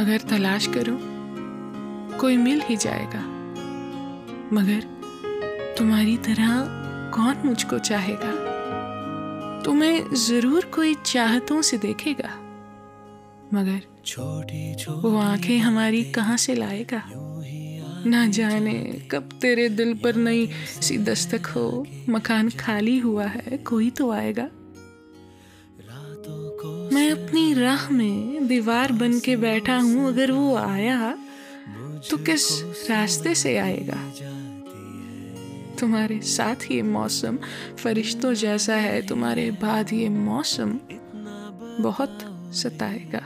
अगर तलाश करूँ, कोई मिल ही जाएगा। मगर तुम्हारी तरह कौन मुझको चाहेगा? तुम्हें ज़रूर कोई चाहतों से देखेगा। मगर वो आँखें हमारी कहाँ से लाएगा? ना जाने कब तेरे दिल पर नई सी दस्तक हो। मकान खाली हुआ है, कोई तो आएगा। अपनी राह में दीवार बन के बैठा हूँ, अगर वो आया तो किस रास्ते से आएगा? तुम्हारे साथ ये मौसम फरिश्तों जैसा है, तुम्हारे बाद ये मौसम बहुत सताएगा।